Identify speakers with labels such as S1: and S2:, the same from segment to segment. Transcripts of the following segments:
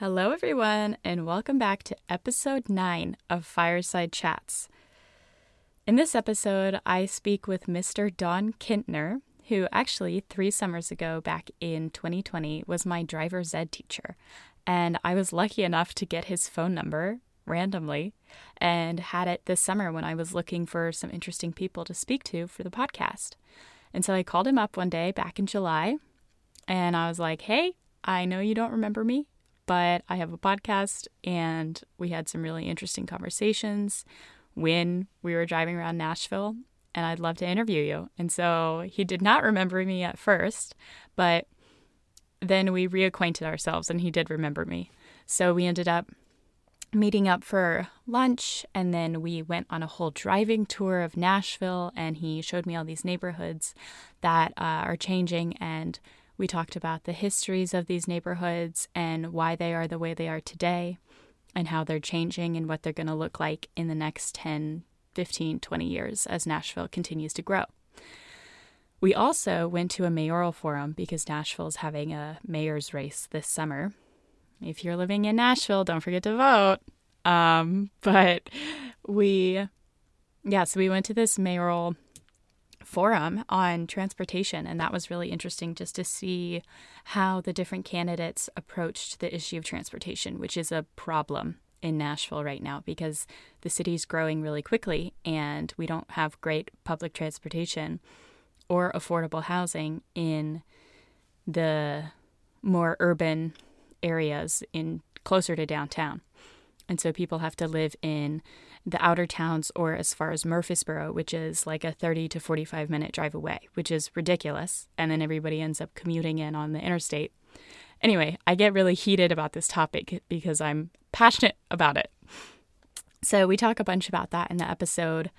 S1: Hello, everyone, and welcome back to episode 9 of Fireside Chats. In this episode, I speak with Mr. Don Kintner, who actually three summers ago, back in 2020, was my driver's ed teacher. And I was lucky enough to get his phone number randomly and had it this summer when I was looking for some interesting people to speak to for the podcast. And so I called him up one day back in July and I was like, hey, I know you don't remember me, but I have a podcast and we had some really interesting conversations when we were driving around Nashville and I'd love to interview you. And so he did not remember me at first, but then we reacquainted ourselves and he did remember me. So we ended up meeting up for lunch and then we went on a whole driving tour of Nashville and he showed me all these neighborhoods that uh, are changing and we talked about the histories of these neighborhoods and why they are the way they are today and how they're changing and what they're going to look like in the next 10, 15, 20 years as Nashville continues to grow. We also went to a mayoral forum because Nashville is having a mayor's race this summer. If you're living in Nashville, don't forget to vote. Um, but we, yeah, so we went to this mayoral forum on transportation, and that was really interesting just to see how the different candidates approached the issue of transportation, which is a problem in Nashville right now because the city's growing really quickly and we don't have great public transportation or affordable housing in the more urban areas in closer to downtown. And so people have to live in the outer towns or as far as Murfreesboro, which is like a 30 to 45 minute drive away, which is ridiculous. And then everybody ends up commuting in on the interstate. Anyway, I get really heated about this topic because I'm passionate about it. So we talk a bunch about that in the episode.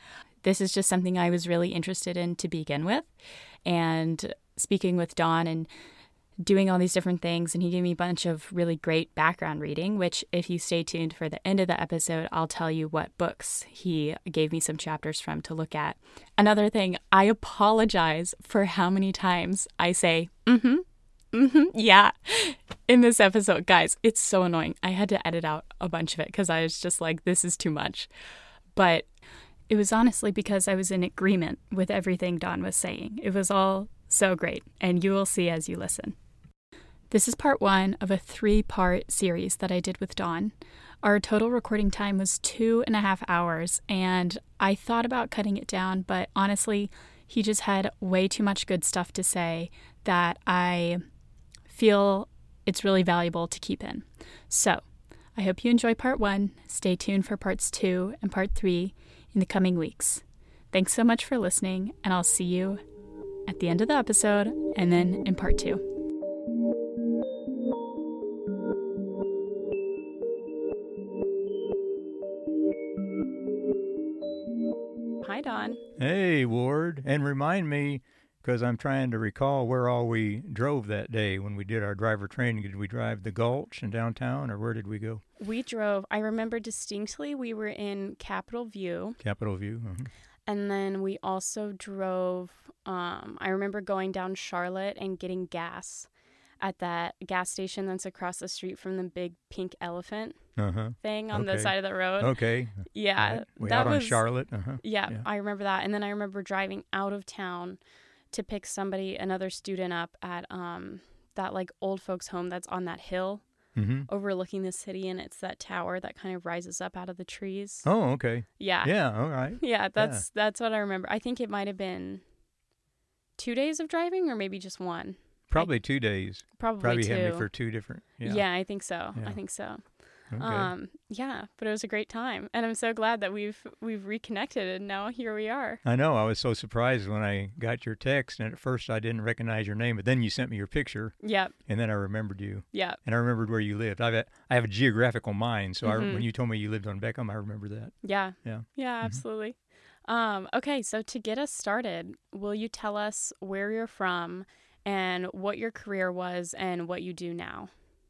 S1: This is just something I was really interested in to begin with. And speaking with Don and doing all these different things and he gave me a bunch of really great background reading which if you stay tuned for the end of the episode i'll tell you what books he gave me some chapters from to look at. Another thing i apologize for how many times i say mm-hmm mm-hmm yeah in this episode. Guys it's so annoying. I had to edit out a bunch of it because i was just like this is too much. But it was honestly because i was in agreement with everything don was saying. It was all so great and you will see as you listen this is part one of a three part series that I did with Don. Our total recording time was two and a half hours, and I thought about cutting it down, but honestly, he just had way too much good stuff to say that I feel it's really valuable to keep in. So, I hope you enjoy part one. Stay tuned for parts two and part three in the coming weeks. Thanks so much for listening, and I'll see you at the end of the episode and then in part two. Hi, Don.
S2: Hey, Ward. And remind me, because I'm trying to recall where all we drove that day when we did our driver training. Did we drive the Gulch in downtown, or where did we go?
S1: We drove, I remember distinctly, we were in Capitol View.
S2: Capitol View. Uh-huh.
S1: And then we also drove, um, I remember going down Charlotte and getting gas at that gas station that's across the street from the big pink elephant
S2: uh-huh.
S1: thing on
S2: okay.
S1: the side of the road.
S2: Okay.
S1: Yeah.
S2: Right. We
S1: that
S2: out
S1: was,
S2: on Charlotte. Uh-huh.
S1: Yeah,
S2: Yeah.
S1: I remember that. And then I remember driving out of town to pick somebody, another student up at um that like old folks home that's on that hill
S2: Mm-hmm.
S1: overlooking the city and it's that tower that kind of rises up out of the trees.
S2: Oh, okay.
S1: Yeah.
S2: Yeah. All right.
S1: Yeah, that's that's what I remember. I think it might have been 2 days of driving or maybe just one.
S2: Probably two days.
S1: Probably,
S2: Probably
S1: two.
S2: had me for two different. Yeah.
S1: yeah. I think so. I think so.
S2: Okay.
S1: Um, yeah, but it was a great time, and I'm so glad that we've we've reconnected, and now here we are.
S2: I know. I was so surprised when I got your text, and at first I didn't recognize your name, but then you sent me your picture,
S1: Yep,
S2: and then I remembered you,
S1: yep,
S2: and I remembered where you lived. I've I have a geographical mind, so I,
S1: Mhm.
S2: when you told me you lived on Beckham, I remember that.
S1: yeah,
S2: Yeah.
S1: yeah,
S2: Mhm.
S1: absolutely. Um, okay, so to get us started, will you tell us where you're from and what your career was and what you do now?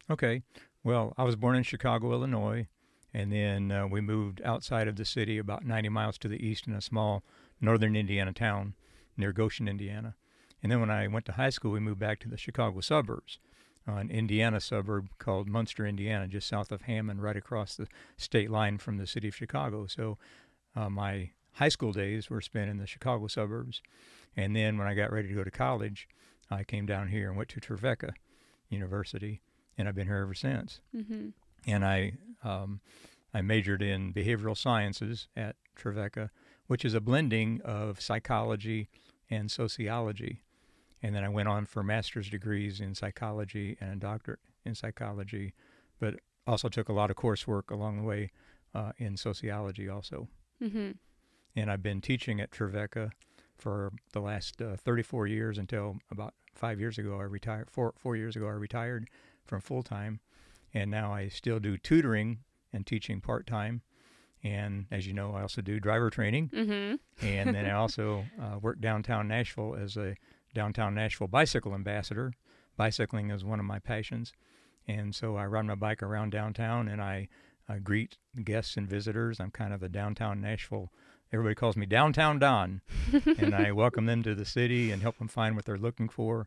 S2: Okay. Well, I was born in Chicago, Illinois, and then uh, we moved outside of the city about 90 miles to the east in a small northern Indiana town near Goshen, Indiana. And then when I went to high school, we moved back to the Chicago suburbs. an Indiana suburb called Munster, Indiana, just south of Hammond, right across the state line from the city of Chicago. So uh, my high school days were spent in the Chicago suburbs. And then when I got ready to go to college, I came down here and went to Trevecca University, and I've been here ever since.
S3: Mm-hmm.
S2: And I um, I majored in behavioral sciences at Trevecca, which is a blending of psychology and sociology. And then I went on for master's degrees in psychology and a doctorate in psychology, but also took a lot of coursework along the way uh, in sociology also.
S3: Mm-hmm.
S2: And I've been teaching at Trevecca for the last uh, 34 years until about five years ago I retired. Four four years ago I retired from full time, and now I still do tutoring and teaching part time. And as you know, I also do driver training,
S3: Mm-hmm.
S2: and then I also uh, work downtown Nashville as a downtown Nashville bicycle ambassador. Bicycling is one of my passions, and so I ride my bike around downtown and I uh, greet guests and visitors. I'm kind of the downtown Nashville. Everybody calls me Downtown Don, and I welcome them to the city and help them find what they're looking for,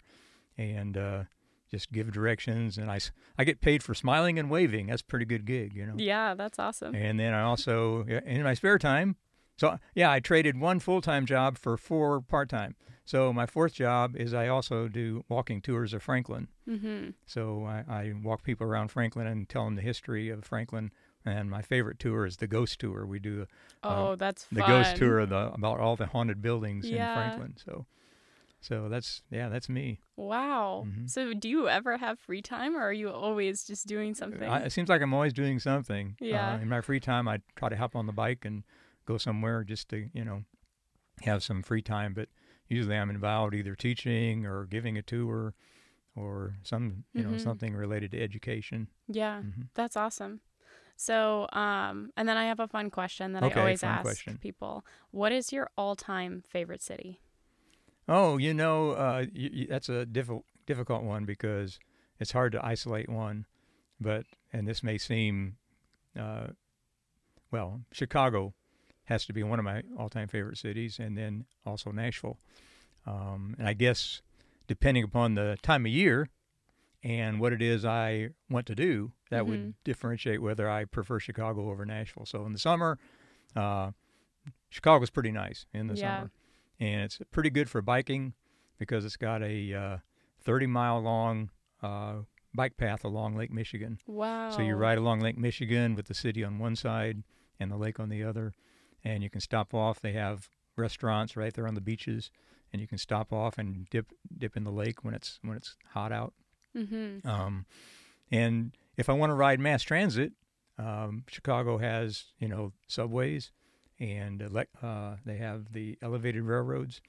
S2: and uh, just give directions. And I, I get paid for smiling and waving. That's a pretty good gig, you know.
S3: Yeah, that's awesome.
S2: And then I also, in my spare time, so yeah, I traded one full time job for four part time. So my fourth job is I also do walking tours of Franklin.
S3: Mm-hmm.
S2: So I, I walk people around Franklin and tell them the history of Franklin. And my favorite tour is the ghost tour. We do
S3: Oh, that's
S2: the
S3: fun.
S2: ghost tour of the, about all the haunted buildings
S3: Yeah.
S2: in Franklin. So, so that's yeah, that's me.
S3: Wow.
S2: Mhm.
S3: So, do you ever have free time, or are you always just doing something?
S2: I, it seems like I'm always doing something.
S3: Yeah.
S2: Uh, in my free time, I try to hop on the bike and go somewhere just to, you know, have some free time. But usually I'm involved either teaching or giving a tour or some, you know,
S3: Mhm.
S2: something related to education.
S3: yeah,
S2: hmm
S3: that's awesome. So, um, and then I have a fun question that I always ask
S2: question.
S3: people: What is your all-time favorite city?
S2: Oh, you know, uh, y y that's a difficult difficult one because it's hard to isolate one. But and this may seem, uh, well, Chicago has to be one of my all-time favorite cities, and then also Nashville. Um, and I guess depending upon the time of year and what it is I want to do, that
S3: Mhm.
S2: would differentiate whether I prefer Chicago over Nashville. So in the summer, uh, Chicago's pretty nice in the
S3: Yeah.
S2: summer and it's pretty good for biking because it's got a uh, 30 mile long uh, bike path along Lake Michigan.
S3: Wow.
S2: So you ride along Lake Michigan with the city on one side and the lake on the other, and you can stop off. They have restaurants right there on the beaches, and you can stop off and dip dip in the lake when it's when it's hot out.
S3: Mm-hmm.
S2: Um, and if I want to ride mass transit, um, Chicago has you know subways, and uh, they have the elevated railroads,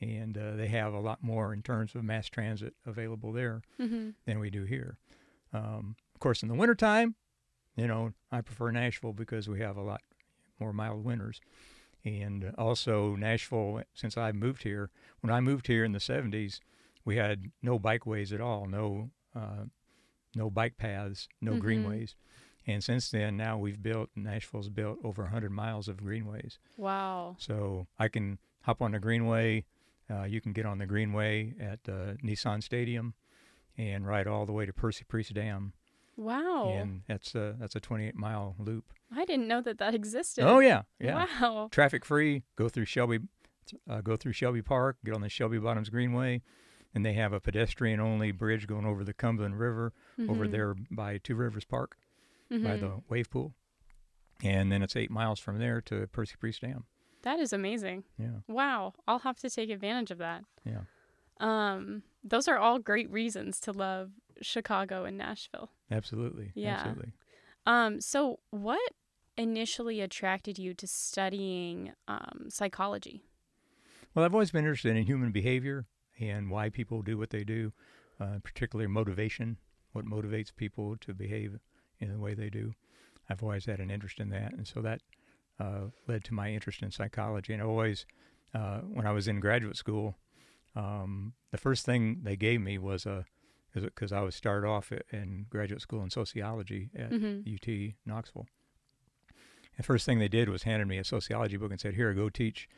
S2: and uh, they have a lot more in terms of mass transit available there
S3: Mm-hmm.
S2: than we do here. Um, of course, in the wintertime, you know, I prefer Nashville because we have a lot more mild winters. And also, Nashville, since I moved here, when I moved here in the 70s, we had no bikeways at all, no, uh, no bike paths, no
S3: Mhm.
S2: greenways. And since then, now we've built, Nashville's built over 100 miles of greenways.
S3: Wow.
S2: So I can hop on the greenway. Uh, you can get on the greenway at uh, Nissan Stadium and ride all the way to Percy Priest Dam,
S3: Wow.
S2: and that's a that's a 28 mile loop.
S3: I didn't know that that existed.
S2: Oh yeah, yeah.
S3: Wow.
S2: Traffic free. Go through Shelby, uh, go through Shelby Park. Get on the Shelby Bottoms Greenway, and they have a pedestrian only bridge going over the Cumberland River over
S3: Mhm.
S2: there by Two Rivers Park by
S3: Mhm.
S2: the wave pool, and then it's eight miles from there to Percy Priest Dam.
S3: That is amazing.
S2: Yeah,
S3: Wow. I'll have to take advantage of that.
S2: yeah.
S3: Um, those are all great reasons to love Chicago and Nashville.
S2: Absolutely.
S3: Yeah.
S2: Absolutely.
S3: Um, so what initially attracted you to studying um, psychology?
S2: Well, I've always been interested in human behavior and why people do what they do, uh, particularly motivation, what motivates people to behave in the way they do. I've always had an interest in that, and so that uh, led to my interest in psychology. And I always, uh, when I was in graduate school, um, the first thing they gave me was a because I was started off in graduate school in sociology at
S3: Mhm.
S2: UT Knoxville. The first thing they did was handed me a sociology book and said, "Here, go teach,"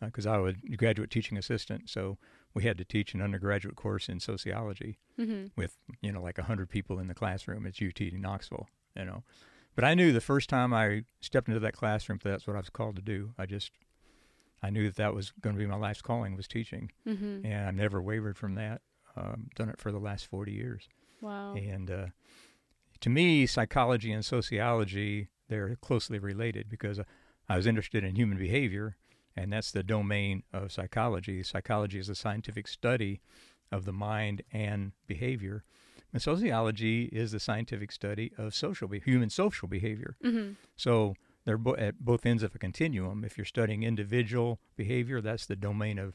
S2: because I was a graduate teaching assistant. So we had to teach an undergraduate course in sociology
S3: Mm-hmm.
S2: with you know like a hundred people in the classroom at UT in Knoxville. You know, but I knew the first time I stepped into that classroom that that's what I was called to do. I just I knew that that was going to be my life's calling was teaching,
S3: Mm-hmm.
S2: and I've never wavered from that. Um, done it for the last forty years,
S3: Wow.
S2: and uh, to me, psychology and sociology they're closely related because I was interested in human behavior, and that's the domain of psychology. Psychology is a scientific study of the mind and behavior. And sociology is the scientific study of social be- human social behavior.
S3: Mm-hmm.
S2: So they're bo- at both ends of a continuum. If you're studying individual behavior, that's the domain of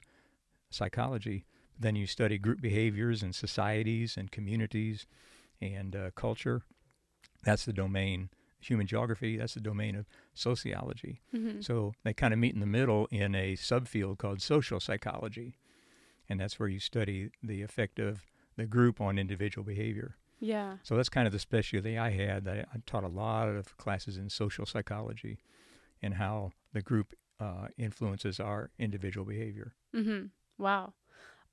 S2: psychology. Then you study group behaviors and societies and communities and uh, culture. That's the domain. Human geography, that's the domain of sociology.
S3: Mm-hmm.
S2: So they kind of meet in the middle in a subfield called social psychology. And that's where you study the effect of the group on individual behavior.
S3: Yeah.
S2: So that's kind of the specialty I had. I, I taught a lot of classes in social psychology and how the group uh, influences our individual behavior.
S3: Mm-hmm. Wow.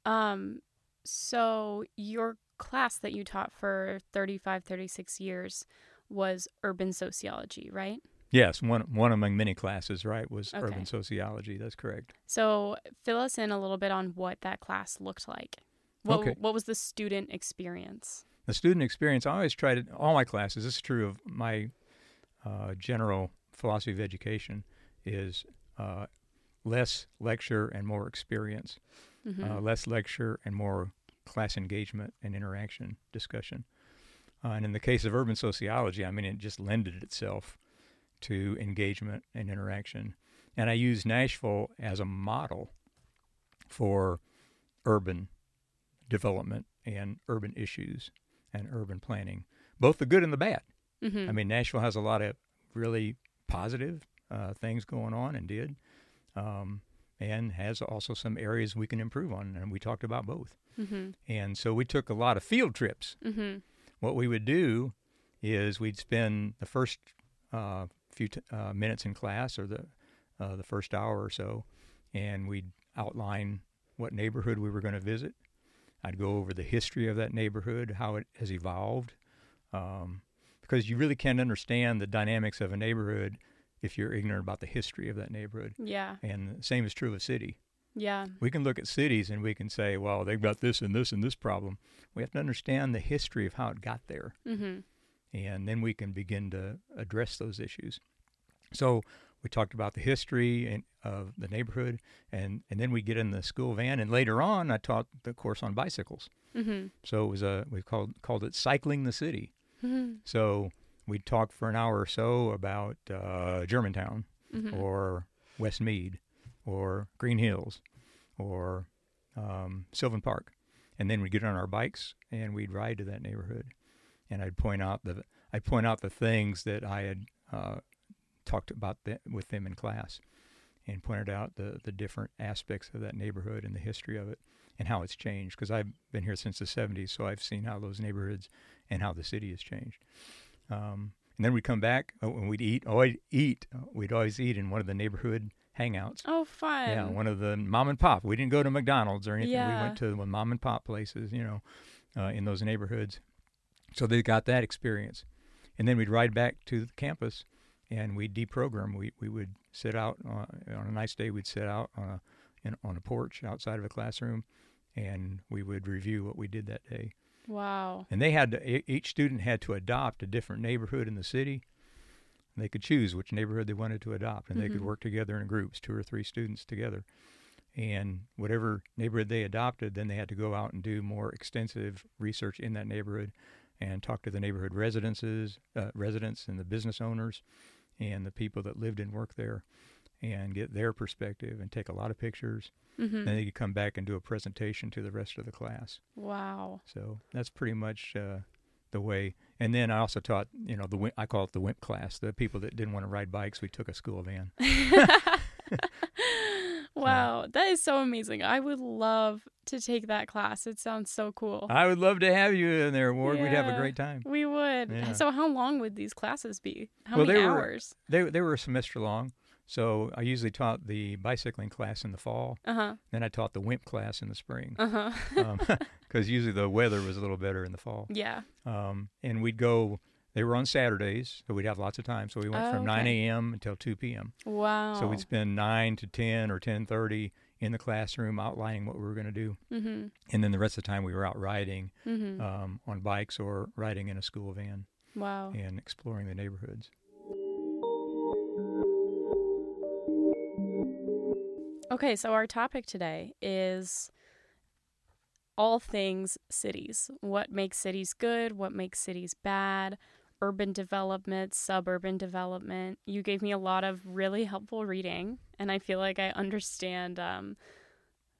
S3: Um, so your class that you taught for 35, 36 years was urban sociology, right?
S2: Yes, one one among many classes, right, was
S3: Okay.
S2: urban sociology. That's correct.
S3: So fill us in a little bit on what that class looked like. What,
S2: Okay.
S3: what was the student experience?
S2: The student experience, I always try to, all my classes, this is true of my uh, general philosophy of education, is uh, less lecture and more experience.
S3: Mm-hmm.
S2: uh, less lecture and more class engagement and interaction discussion. Uh, and in the case of urban sociology, I mean, it just lended itself to engagement and interaction. And I use Nashville as a model for urban development and urban issues and urban planning, both the good and the bad.
S3: mm-hmm.
S2: I mean, Nashville has a lot of really positive uh, things going on and did, um, and has also some areas we can improve on, and we talked about both.
S3: mm-hmm.
S2: And so we took a lot of field trips.
S3: Mm-hmm.
S2: What we would do is we'd spend the first uh, few t- uh, minutes in class or the uh, the first hour or so, and we'd outline what neighborhood we were going to visit. I'd go over the history of that neighborhood, how it has evolved, um, because you really can't understand the dynamics of a neighborhood if you're ignorant about the history of that neighborhood.
S3: Yeah.
S2: And the same is true of a city.
S3: Yeah.
S2: We can look at cities and we can say, well, they've got this and this and this problem. We have to understand the history of how it got there,
S3: Mm-hmm.
S2: and then we can begin to address those issues. So we talked about the history and, of the neighborhood, and, and then we get in the school van, and later on, I taught the course on bicycles.
S3: Mm-hmm.
S2: So it was a we called called it cycling the city.
S3: Mm-hmm.
S2: So we talked for an hour or so about uh, Germantown
S3: Mm-hmm.
S2: or West Meade or Green Hills or um, Sylvan Park. And then we'd get on our bikes and we'd ride to that neighborhood. And I'd point out the I'd point out the things that I had uh, talked about th- with them in class, and pointed out the the different aspects of that neighborhood and the history of it and how it's changed. Because I've been here since the '70s, so I've seen how those neighborhoods and how the city has changed. Um, and then we'd come back uh, and we'd eat. Oh, I'd eat. We'd always eat in one of the neighborhood hangouts.
S3: Oh, fun.
S2: Yeah, one of the mom and pop. We didn't go to McDonald's or anything.
S3: Yeah.
S2: We went to the mom and pop places, you know, uh, in those neighborhoods. So they got that experience. And then we'd ride back to the campus and we'd deprogram. We, we would sit out uh, on a nice day, we'd sit out on a, in, on a porch outside of a classroom and we would review what we did that day.
S3: Wow.
S2: And they had to, each student had to adopt a different neighborhood in the city. They could choose which neighborhood they wanted to adopt, and they could
S3: Mhm.
S2: work together in groups, two or three students together. And whatever neighborhood they adopted, then they had to go out and do more extensive research in that neighborhood, and talk to the neighborhood residences, uh, residents, and the business owners, and the people that lived and worked there, and get their perspective and take a lot of pictures.
S3: Mm-hmm.
S2: Then they could come back and do a presentation to the rest of the class.
S3: Wow.
S2: So that's pretty much uh, the way. And then I also taught, you know, the I call it the wimp class. The people that didn't want to ride bikes, we took a school van.
S3: wow, that is so amazing. I would love to take that class. It sounds so cool.
S2: I would love to have you in there, Ward. We'd have a great time.
S3: we would.
S2: Yeah.
S3: So, how long would these classes be? How
S2: Well,
S3: many
S2: they were-
S3: hours?
S2: They they were a semester long, So I usually taught the bicycling class in the fall.
S3: Uh huh.
S2: Then I taught the WIMP class in the spring
S3: Uh huh.
S2: because usually the weather was a little better in the fall.
S3: yeah.
S2: Um, and we'd go. They were on Saturdays, so we'd have lots of time. So we went
S3: Oh,
S2: from 9 a.m. until 2 p.m.
S3: Wow.
S2: So we'd spend 9 to 10 or 10:30 in the classroom outlining what we were going to do,
S3: Mm-hmm.
S2: and then the rest of the time we were out riding
S3: Mm-hmm.
S2: um, on bikes or riding in a school van
S3: wow.
S2: and exploring the neighborhoods.
S3: Okay, so our topic today is all things cities. What makes cities good? What makes cities bad? Urban development, suburban development. You gave me a lot of really helpful reading, and I feel like I understand um,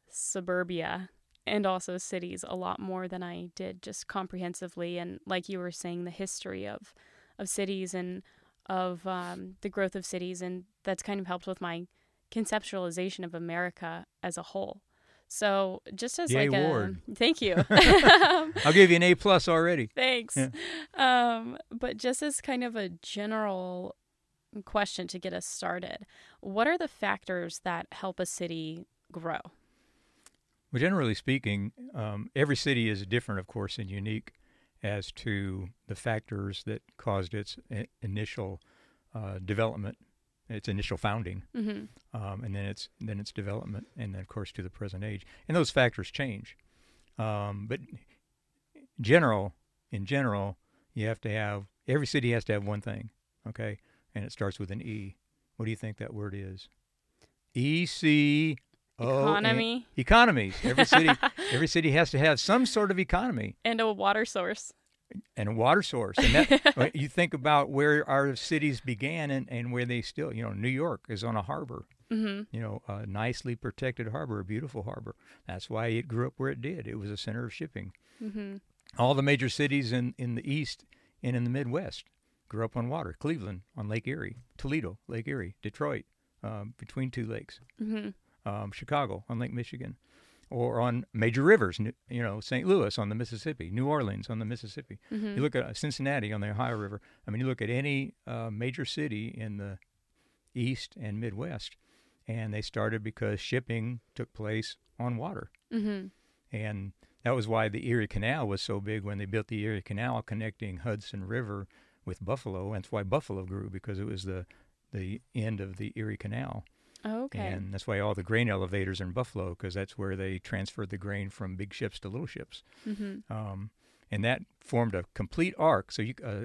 S3: suburbia and also cities a lot more than I did just comprehensively. And like you were saying, the history of of cities and of um, the growth of cities, and that's kind of helped with my conceptualization of America as a whole. So just as
S2: Yay,
S3: like a thank you.
S2: I'll give you an A plus already.
S3: Thanks.
S2: Yeah.
S3: Um, but just as kind of a general question to get us started, what are the factors that help a city grow?
S2: Well, generally speaking, um, every city is different, of course, and unique as to the factors that caused its initial uh, development, its initial founding,
S3: Mm-hmm.
S2: um, and then its then its development, and then of course to the present age. And those factors change, um, but general in general, you have to have every city has to have one thing, okay, and it starts with an E. What do you think that word is? E C
S3: Economy
S2: economies. Every city, every city has to have some sort of economy
S3: and a water source.
S2: And a water source. And that, you think about where our cities began and, and where they still, you know, New York is on a harbor,
S3: Mm-hmm.
S2: you know, a nicely protected harbor, a beautiful harbor. That's why it grew up where it did. It was a center of shipping.
S3: Mm-hmm.
S2: All the major cities in, in the east and in the Midwest grew up on water. Cleveland on Lake Erie, Toledo, Lake Erie, Detroit, um, between two lakes.
S3: Mm-hmm.
S2: um, Chicago on Lake Michigan, or on major rivers, you know, St. Louis on the Mississippi, New Orleans on the Mississippi.
S3: Mm-hmm.
S2: You look at uh, Cincinnati on the Ohio River. I mean, you look at any uh, major city in the East and Midwest, and they started because shipping took place on water.
S3: Mm-hmm.
S2: And that was why the Erie Canal was so big when they built the Erie Canal connecting Hudson River with Buffalo. And that's why Buffalo grew because it was the the end of the Erie Canal.
S3: Okay.
S2: And that's why all the grain elevators are in Buffalo because that's where they transferred the grain from big ships to little ships.
S3: mm-hmm.
S2: Um, and that formed a complete arc. So you, uh,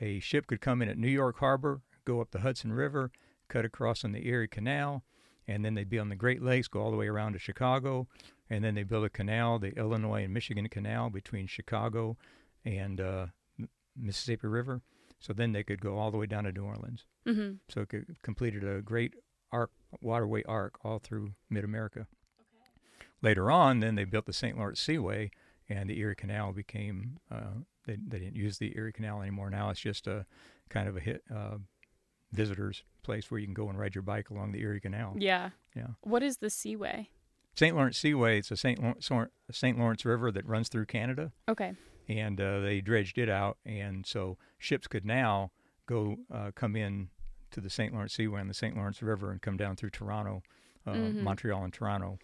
S2: a ship could come in at New York Harbor, go up the Hudson River, cut across on the Erie Canal, and then they'd be on the Great Lakes, go all the way around to Chicago, and then they built a canal, the Illinois and Michigan Canal between Chicago and uh, Mississippi River. So then they could go all the way down to New Orleans.
S3: Mm-hmm.
S2: So it completed a great arc, waterway arc all through mid America. Later on, then they built the St. Lawrence Seaway, and the Erie Canal became, uh, they, they didn't use the Erie Canal anymore. Now it's just a kind of a hit, uh, visitors place where you can go and ride your bike along the Erie Canal.
S3: Yeah.
S2: Yeah.
S3: What is the Seaway?
S2: St. Lawrence Seaway, it's a St. Lawrence, St. Lawrence River that runs through Canada,
S3: Okay.
S2: and uh, they dredged it out, and so ships could now go uh, come in to the St. Lawrence Seaway and the St. Lawrence River and come down through Toronto, uh,
S3: Mhm.
S2: Montreal, and Toronto,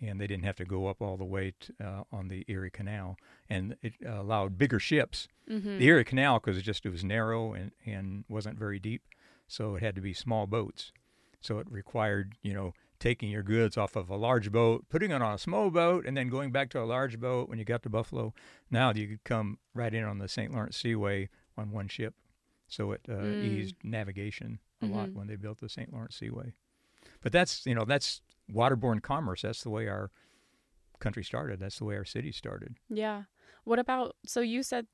S2: and they didn't have to go up all the way t- uh, on the Erie Canal, and it uh, allowed bigger ships.
S3: Mm-hmm.
S2: The Erie Canal, because it just it was narrow and and wasn't very deep, so it had to be small boats. So it required you know taking your goods off of a large boat, putting it on a small boat, and then going back to a large boat when you got to Buffalo. Now you could come right in on the St. Lawrence Seaway on one ship. So it uh,
S3: Mm.
S2: eased navigation a lot
S3: Mhm.
S2: when they built the St. Lawrence Seaway. But that's you know that's waterborne commerce. That's the way our country started. That's the way our city started.
S3: Yeah. What about so you said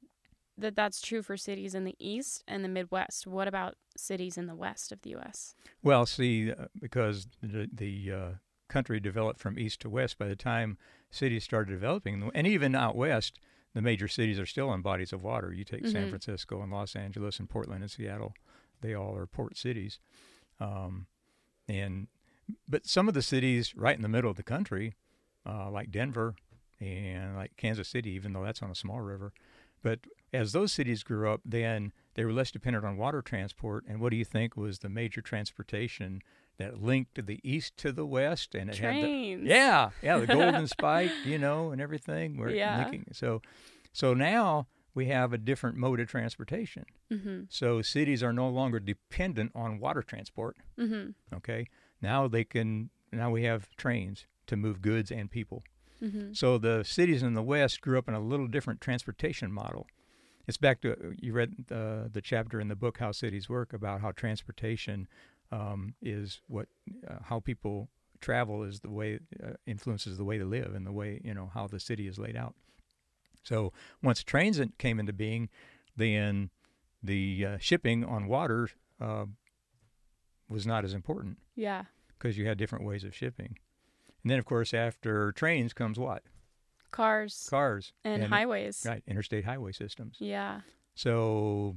S3: that that's true for cities in the east and the Midwest. What about cities in the west of the U.S.?
S2: Well, see, uh, because the, the uh, country developed from east to west, by the time cities started developing, and even out west, the major cities are still on bodies of water. You take San
S3: Mhm.
S2: Francisco and Los Angeles and Portland and Seattle; they all are port cities. Um, and but some of the cities right in the middle of the country, uh, like Denver and like Kansas City, even though that's on a small river, But as those cities grew up, then they were less dependent on water transport. And what do you think was the major transportation that linked the east to the west? And it
S3: Trains.
S2: had the, yeah, yeah, the Golden Spike, you know, and everything. We're
S3: Yeah.
S2: linking- So, so now we have a different mode of transportation.
S3: Mm-hmm.
S2: So cities are no longer dependent on water transport.
S3: Mm-hmm.
S2: Okay, now they can. Now we have trains to move goods and people.
S3: Mm-hmm.
S2: So the cities in the West grew up in a little different transportation model. It's back to you read the the chapter in the book "How Cities Work" about how transportation um, is what uh, how people travel is the way uh, influences the way they live and the way you know how the city is laid out. So once trains came into being, then the uh, shipping on water uh, was not as important
S3: Yeah.
S2: because you had different ways of shipping. And then, of course, after trains comes what?
S3: Cars
S2: Cars
S3: and, highways.
S2: right? Interstate highway systems.
S3: Yeah.
S2: So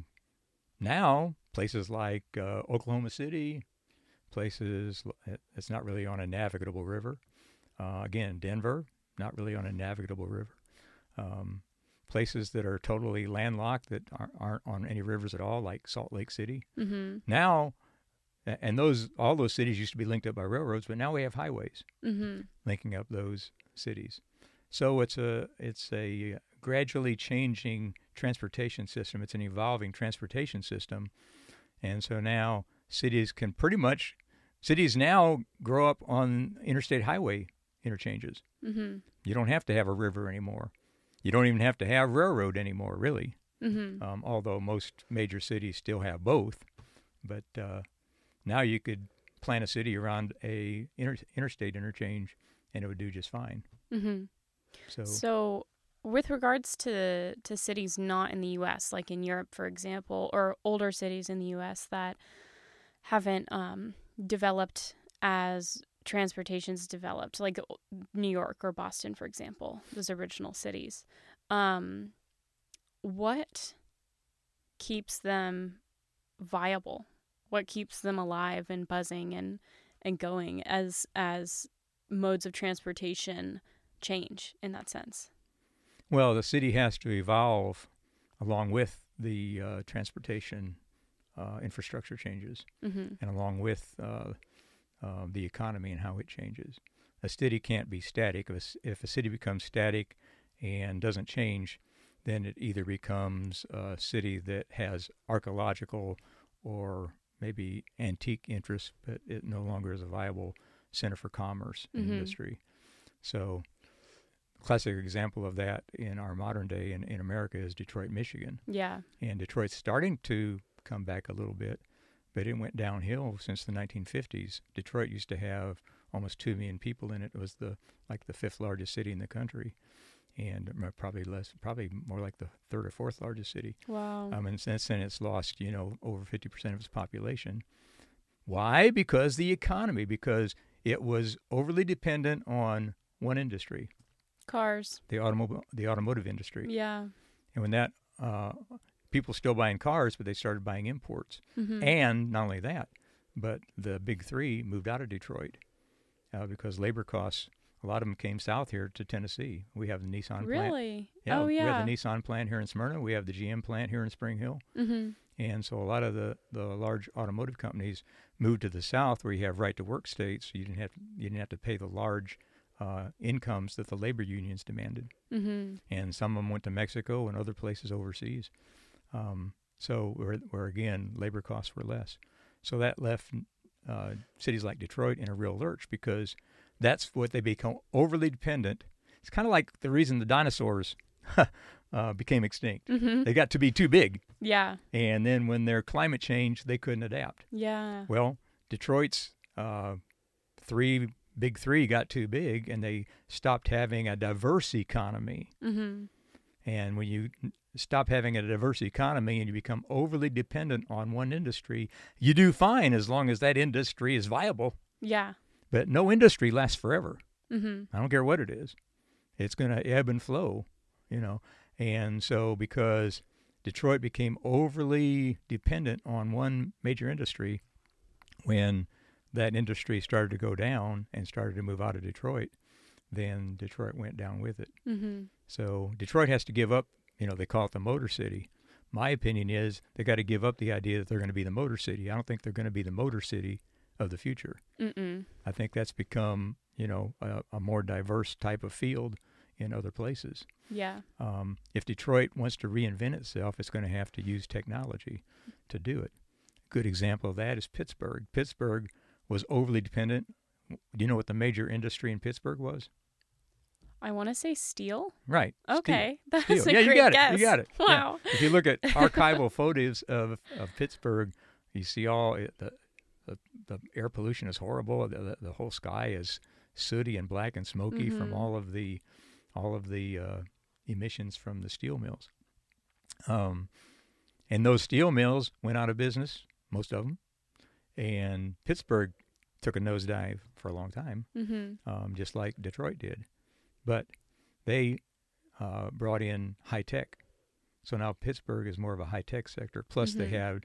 S2: now places like uh, Oklahoma City, places it's not really on a navigable river. Uh, again, Denver, not really on a navigable river. Um, places that are totally landlocked that aren't, aren't on any rivers at all, like Salt Lake City.
S3: Mm-hmm.
S2: Now, and those all those cities used to be linked up by railroads, but now we have highways
S3: Mm-hmm.
S2: linking up those cities. So it's a it's a gradually changing transportation system. It's an evolving transportation system, and so now cities can pretty much cities now grow up on interstate highway interchanges.
S3: Mm-hmm.
S2: You don't have to have a river anymore. You don't even have to have railroad anymore, really.
S3: Mm-hmm.
S2: Um, although most major cities still have both, but uh, now you could plan a city around a inter- interstate interchange, and it would do just fine.
S3: Mm-hmm.
S2: So,
S3: So, with regards to to cities not in the U.S., like in Europe, for example, or older cities in the U.S. that haven't um, developed as transportation's developed, like New York or Boston, for example, those original cities, um, what keeps them viable? What keeps them alive and buzzing and and going as as modes of transportation change in that sense.
S2: well, the city has to evolve along with the uh, transportation uh, infrastructure changes,
S3: Mm-hmm.
S2: and along with uh, uh, the economy and how it changes. A city can't be static. If a, if a city becomes static and doesn't change, then it either becomes a city that has archaeological or maybe antique interests, but it no longer is a viable center for commerce and
S3: Mhm.
S2: industry. So, classic example of that in our modern day in, in America is Detroit, Michigan
S3: Yeah.
S2: and Detroit's starting to come back a little bit, but it went downhill since the 1950s. Detroit used to have almost two million people in it. It was the like the fifth largest city in the country, and probably less, probably more like the third or fourth largest city.
S3: Wow.
S2: Um, and since then, it's lost you know over 50 percent of its population. Why? Because the economy, because it was overly dependent on one industry,
S3: Cars.
S2: the automobile, the automotive industry.
S3: Yeah.
S2: And when that, uh, people still buying cars, but they started buying imports.
S3: Mm-hmm.
S2: And not only that, but the big three moved out of Detroit uh, because labor costs. A lot of them came south here to Tennessee. We have the Nissan plant.
S3: really?
S2: Yeah,
S3: oh yeah.
S2: we have the Nissan plant here in Smyrna. We have the GM plant here in Spring Hill.
S3: mm-hmm.
S2: And so a lot of the, the large automotive companies moved to the south where you have right to work states. So you didn't have you didn't have to pay the large uh, incomes that the labor unions demanded
S3: Mm-hmm.
S2: and some of them went to Mexico and other places overseas. Um, so where, where again labor costs were less, so that left uh, cities like Detroit in a real lurch because that's what they become overly dependent. It's kind of like the reason the dinosaurs uh, became extinct.
S3: Mm-hmm.
S2: They got to be too big,
S3: Yeah.
S2: and then when their climate changed, they couldn't adapt.
S3: Yeah.
S2: Well, Detroit's uh, three big three got too big, and they stopped having a diverse economy.
S3: Mm-hmm.
S2: And when you stop having a diverse economy and you become overly dependent on one industry, you do fine as long as that industry is viable.
S3: Yeah.
S2: But no industry lasts forever.
S3: Mm-hmm.
S2: I don't care what it is. It's going to ebb and flow, you know. And so because Detroit became overly dependent on one major industry when that industry started to go down and started to move out of Detroit, then Detroit went down with it.
S3: Mm-hmm.
S2: So Detroit has to give up you know, they call it the Motor City. My opinion is they got to give up the idea that they're going to be the Motor City. I don't think they're going to be the Motor City of the future.
S3: Mm-mm.
S2: I think that's become, you know, a, a more diverse type of field in other places.
S3: Yeah.
S2: Um, if Detroit wants to reinvent itself, it's going to have to use technology to do it. A good example of that is Pittsburgh. Pittsburgh was overly dependent. Do you know what the major industry in Pittsburgh was?
S3: I want to say steel.
S2: Right. steel.
S3: Okay, that's
S2: Steel.
S3: a
S2: yeah,
S3: great
S2: you got
S3: guess.
S2: it. You got it. Yeah.
S3: Wow.
S2: If you look at archival photos of, of Pittsburgh, you see all the, the the air pollution is horrible. The, the, the whole sky is sooty and black and smoky from
S3: Mhm.
S2: all of the all of the uh, emissions from the steel mills. Um, and those steel mills went out of business, most of them, and Pittsburgh took a nosedive for a long time
S3: Mm-hmm.
S2: um, just like Detroit did. But they uh, brought in high tech. So now Pittsburgh is more of a high tech sector. Plus, they
S3: Mhm.
S2: have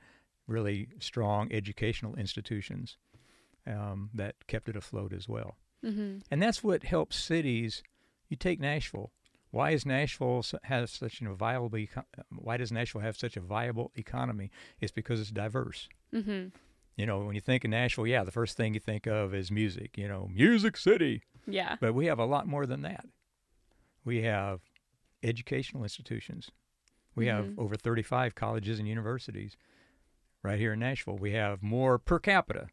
S2: really strong educational institutions um, that kept it afloat as well.
S3: Mm-hmm.
S2: And that's what helps cities. You take Nashville. Why is Nashville has such a viable? Why does Nashville have such a viable economy? It's because it's diverse.
S3: Mm-hmm.
S2: You know, when you think of Nashville, yeah, the first thing you think of is music. You know, Music City.
S3: Yeah.
S2: But we have a lot more than that. We have educational institutions. We have
S3: Mhm.
S2: over 35 colleges and universities right here in Nashville. We have more per capita.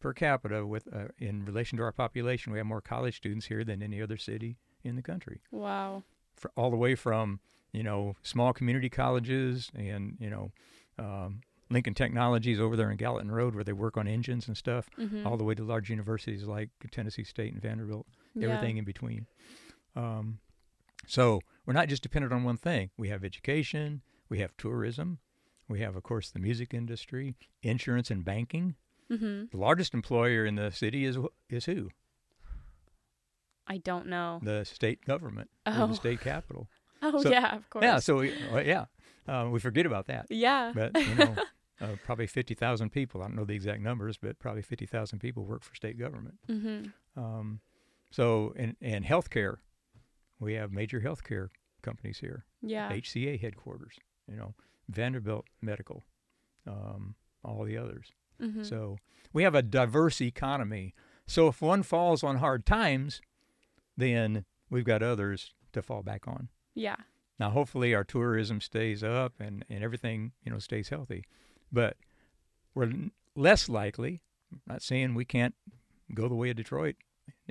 S2: Per capita, with uh, in relation to our population, we have more college students here than any other city in the country.
S3: Wow.
S2: For, all the way from you know small community colleges and you know um, Lincoln Technologies over there in Gallatin Road, where they work on engines and stuff,
S3: Mm-hmm.
S2: all the way to large universities like Tennessee State and Vanderbilt everything in between. Um, so we're not just dependent on one thing. We have education, we have tourism, we have, of course, the music industry, insurance and banking.
S3: Mm-hmm.
S2: The largest employer in the city is is who?
S3: I don't know.
S2: The state government,
S3: Oh.
S2: the state capital.
S3: Oh
S2: so-
S3: yeah, of course.
S2: Yeah. So we, well, yeah, uh, we forget about that.
S3: yeah.
S2: But you know, uh, probably fifty thousand people. I don't know the exact numbers, but probably fifty thousand people work for state government.
S3: mm-hmm.
S2: Um, so, and, and healthcare, we have major healthcare companies here.
S3: Yeah.
S2: HCA headquarters, you know, Vanderbilt Medical, um, all the others.
S3: mm-hmm.
S2: So we have a diverse economy. So if one falls on hard times, then we've got others to fall back on.
S3: yeah.
S2: Now, hopefully, our tourism stays up and, and everything, you know, stays healthy. But we're less likely. I'm not saying we can't go the way of Detroit.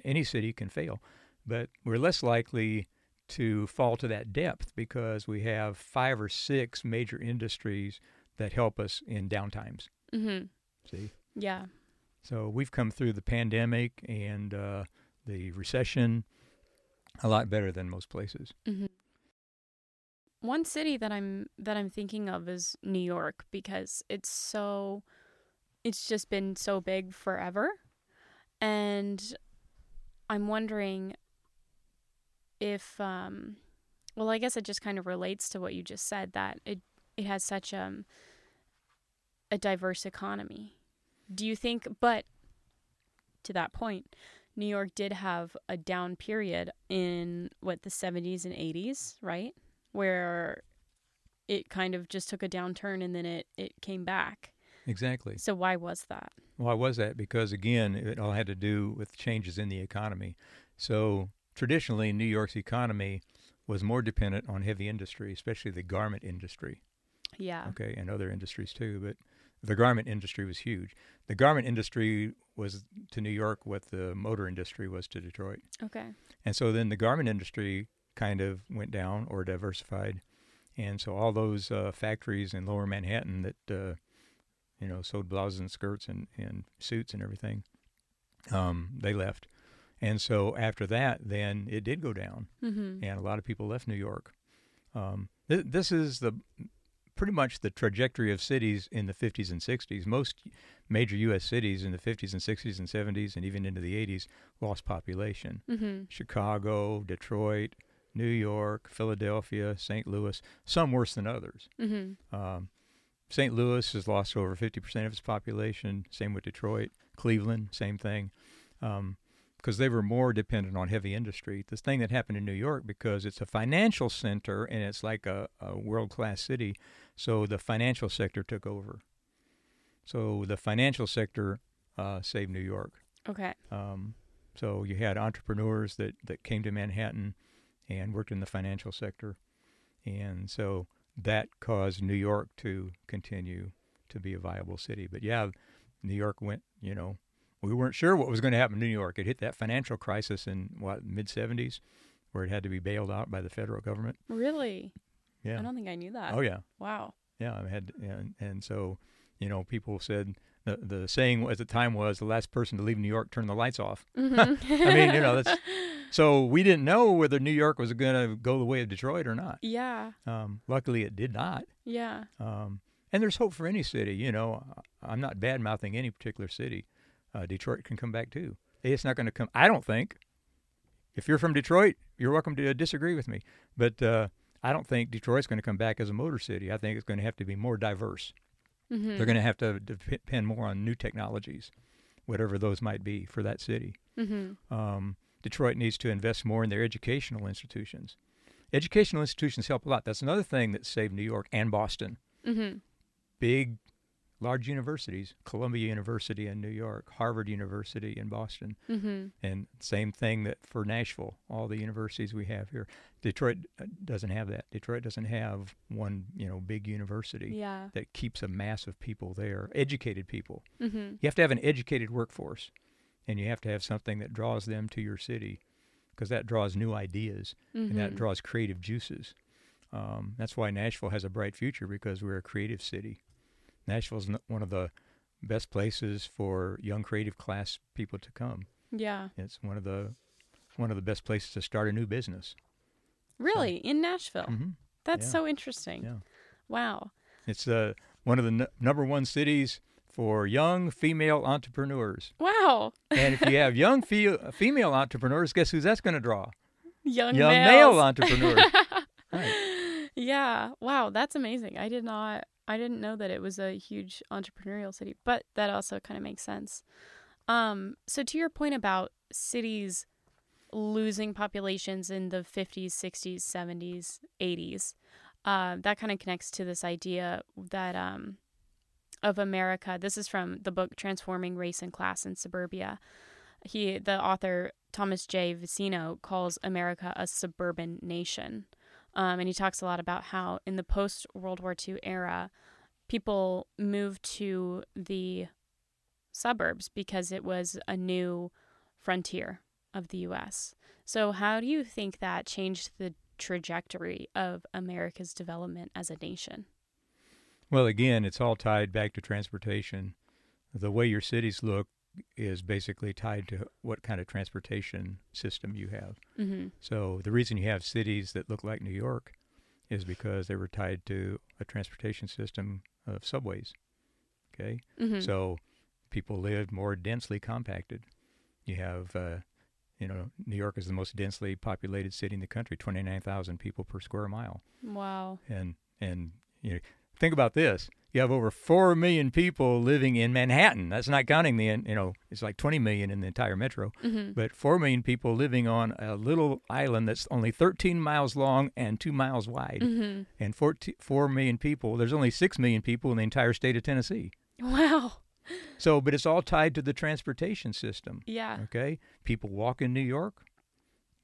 S2: Any city can fail, but we're less likely to fall to that depth because we have five or six major industries that help us in downtimes.
S3: Mm-hmm.
S2: See,
S3: Yeah.
S2: so we've come through the pandemic and uh, the recession a lot better than most places.
S3: Mm-hmm. One city that I'm that I'm thinking of is New York because it's so it's just been so big forever. And I'm wondering if um well, I guess it just kind of relates to what you just said that it it has such um a diverse economy. Do you think but to that point, New York did have a down period in what the 70s and 80s, right? Where it kind of just took a downturn and then it, it came back.
S2: Exactly.
S3: So why was that?
S2: Why was that? Because again, it all had to do with changes in the economy. So traditionally, New York's economy was more dependent on heavy industry, especially the garment industry.
S3: Yeah.
S2: Okay, and other industries too, but the garment industry was huge. The garment industry was to New York what the motor industry was to Detroit.
S3: Okay.
S2: And so then the garment industry kind of went down or diversified. And so all those uh, factories in lower Manhattan that, uh, you know, sewed blouses and skirts and, and suits and everything, um, they left. And so after that, then it did go down.
S3: Mm-hmm.
S2: And a lot of people left New York. Um, th- this is the pretty much the trajectory of cities in the 50s and 60s. Most major U.S. cities in the 50s and 60s and 70s and even into the 80s lost population.
S3: Mm-hmm.
S2: Chicago, Detroit, New York, Philadelphia, St. Louis, some worse than others.
S3: Mm-hmm.
S2: Um, St. Louis has lost over 50% of its population. Same with Detroit. Cleveland, same thing. Um, because they were more dependent on heavy industry. This thing that happened in New York, because it's a financial center and it's like a, a world class city, so the financial sector took over. So the financial sector uh, saved New York.
S3: Okay.
S2: Um, so you had entrepreneurs that, that came to Manhattan and worked in the financial sector. And so that caused New York to continue to be a viable city. But yeah, New York went, you know, we weren't sure what was going to happen to New York. It hit that financial crisis in what mid 70s where it had to be bailed out by the federal government.
S3: Really?
S2: Yeah.
S3: I don't think I knew that.
S2: Oh yeah.
S3: Wow.
S2: Yeah, I had and and so, you know, people said the the saying at the time was the last person to leave New York turned the lights off.
S3: Mhm.
S2: I mean, you know, that's so we didn't know whether New York was going to go the way of Detroit or not.
S3: yeah.
S2: Um, luckily, it did not.
S3: Yeah.
S2: Um, and there's hope for any city. You know, I'm not bad mouthing any particular city. Uh, Detroit can come back too. It's not going to come. I don't think. If you're from Detroit, you're welcome to disagree with me, but uh, I don't think Detroit's going to come back as a motor city. I think it's going to have to be more diverse.
S3: Mm-hmm.
S2: They're going to have to depend more on new technologies, whatever those might be for that city.
S3: mm-hmm.
S2: Um, Detroit needs to invest more in their educational institutions. Educational institutions help a lot. That's another thing that saved New York and Boston.
S3: Mm-hmm.
S2: Big, large universities, Columbia University in New York, Harvard University in Boston,
S3: Mm-hmm.
S2: and same thing that for Nashville, all the universities we have here. Detroit uh, doesn't have that. Detroit doesn't have one, you know, big university
S3: Yeah.
S2: that keeps a mass of people there, educated people.
S3: Mm-hmm.
S2: You have to have an educated workforce, and you have to have something that draws them to your city, because that draws new ideas
S3: Mm-hmm.
S2: and that draws creative juices. Um, that's why Nashville has a bright future because we're a creative city. Nashville's n- one of the best places for young creative class people to come.
S3: Yeah.
S2: It's one of the one of the best places to start a new business.
S3: Really? In Nashville?
S2: hmm
S3: That's
S2: yeah.
S3: so interesting.
S2: Yeah.
S3: Wow.
S2: It's uh, one of the n- number one cities for young female entrepreneurs.
S3: Wow.
S2: And if you have young fe- female entrepreneurs, guess who that's going to draw?
S3: Young,
S2: young
S3: males.
S2: male entrepreneurs. right.
S3: Yeah. Wow, that's amazing. I did not I didn't know that it was a huge entrepreneurial city, but that also kind of makes sense. Um so to your point about cities losing populations in the 50s, 60s, 70s, 80s, uh, that kind of connects to this idea that um of America. This is from the book Transforming Race and Class in Suburbia. He the author Thomas J. Vicino calls America a suburban nation. Um, and he talks a lot about how in the post World War II era, people moved to the suburbs because it was a new frontier of the U.S. So, how do you think that changed the trajectory of America's development as a nation?
S2: Well, again, it's all tied back to transportation. The way your cities look is basically tied to what kind of transportation system you have.
S3: Mm-hmm.
S2: So the reason you have cities that look like New York is because they were tied to a transportation system of subways. Okay,
S3: Mm-hmm.
S2: so people lived more densely compacted. You have, uh, you know, New York is the most densely populated city in the country, twenty nine thousand people per square mile,
S3: wow.
S2: and and you know, think about this: you have over four million people living in Manhattan. That's not counting the, you know, it's like twenty million in the entire metro
S3: Mm-hmm.
S2: but 4 million people living on a little island that's only 13 miles long and 2 miles wide.
S3: Mm-hmm.
S2: And 14, 4 million people, there's only 6 million people in the entire state of Tennessee.
S3: Wow.
S2: So, but it's all tied to the transportation system.
S3: Yeah.
S2: Okay? People walk in New York.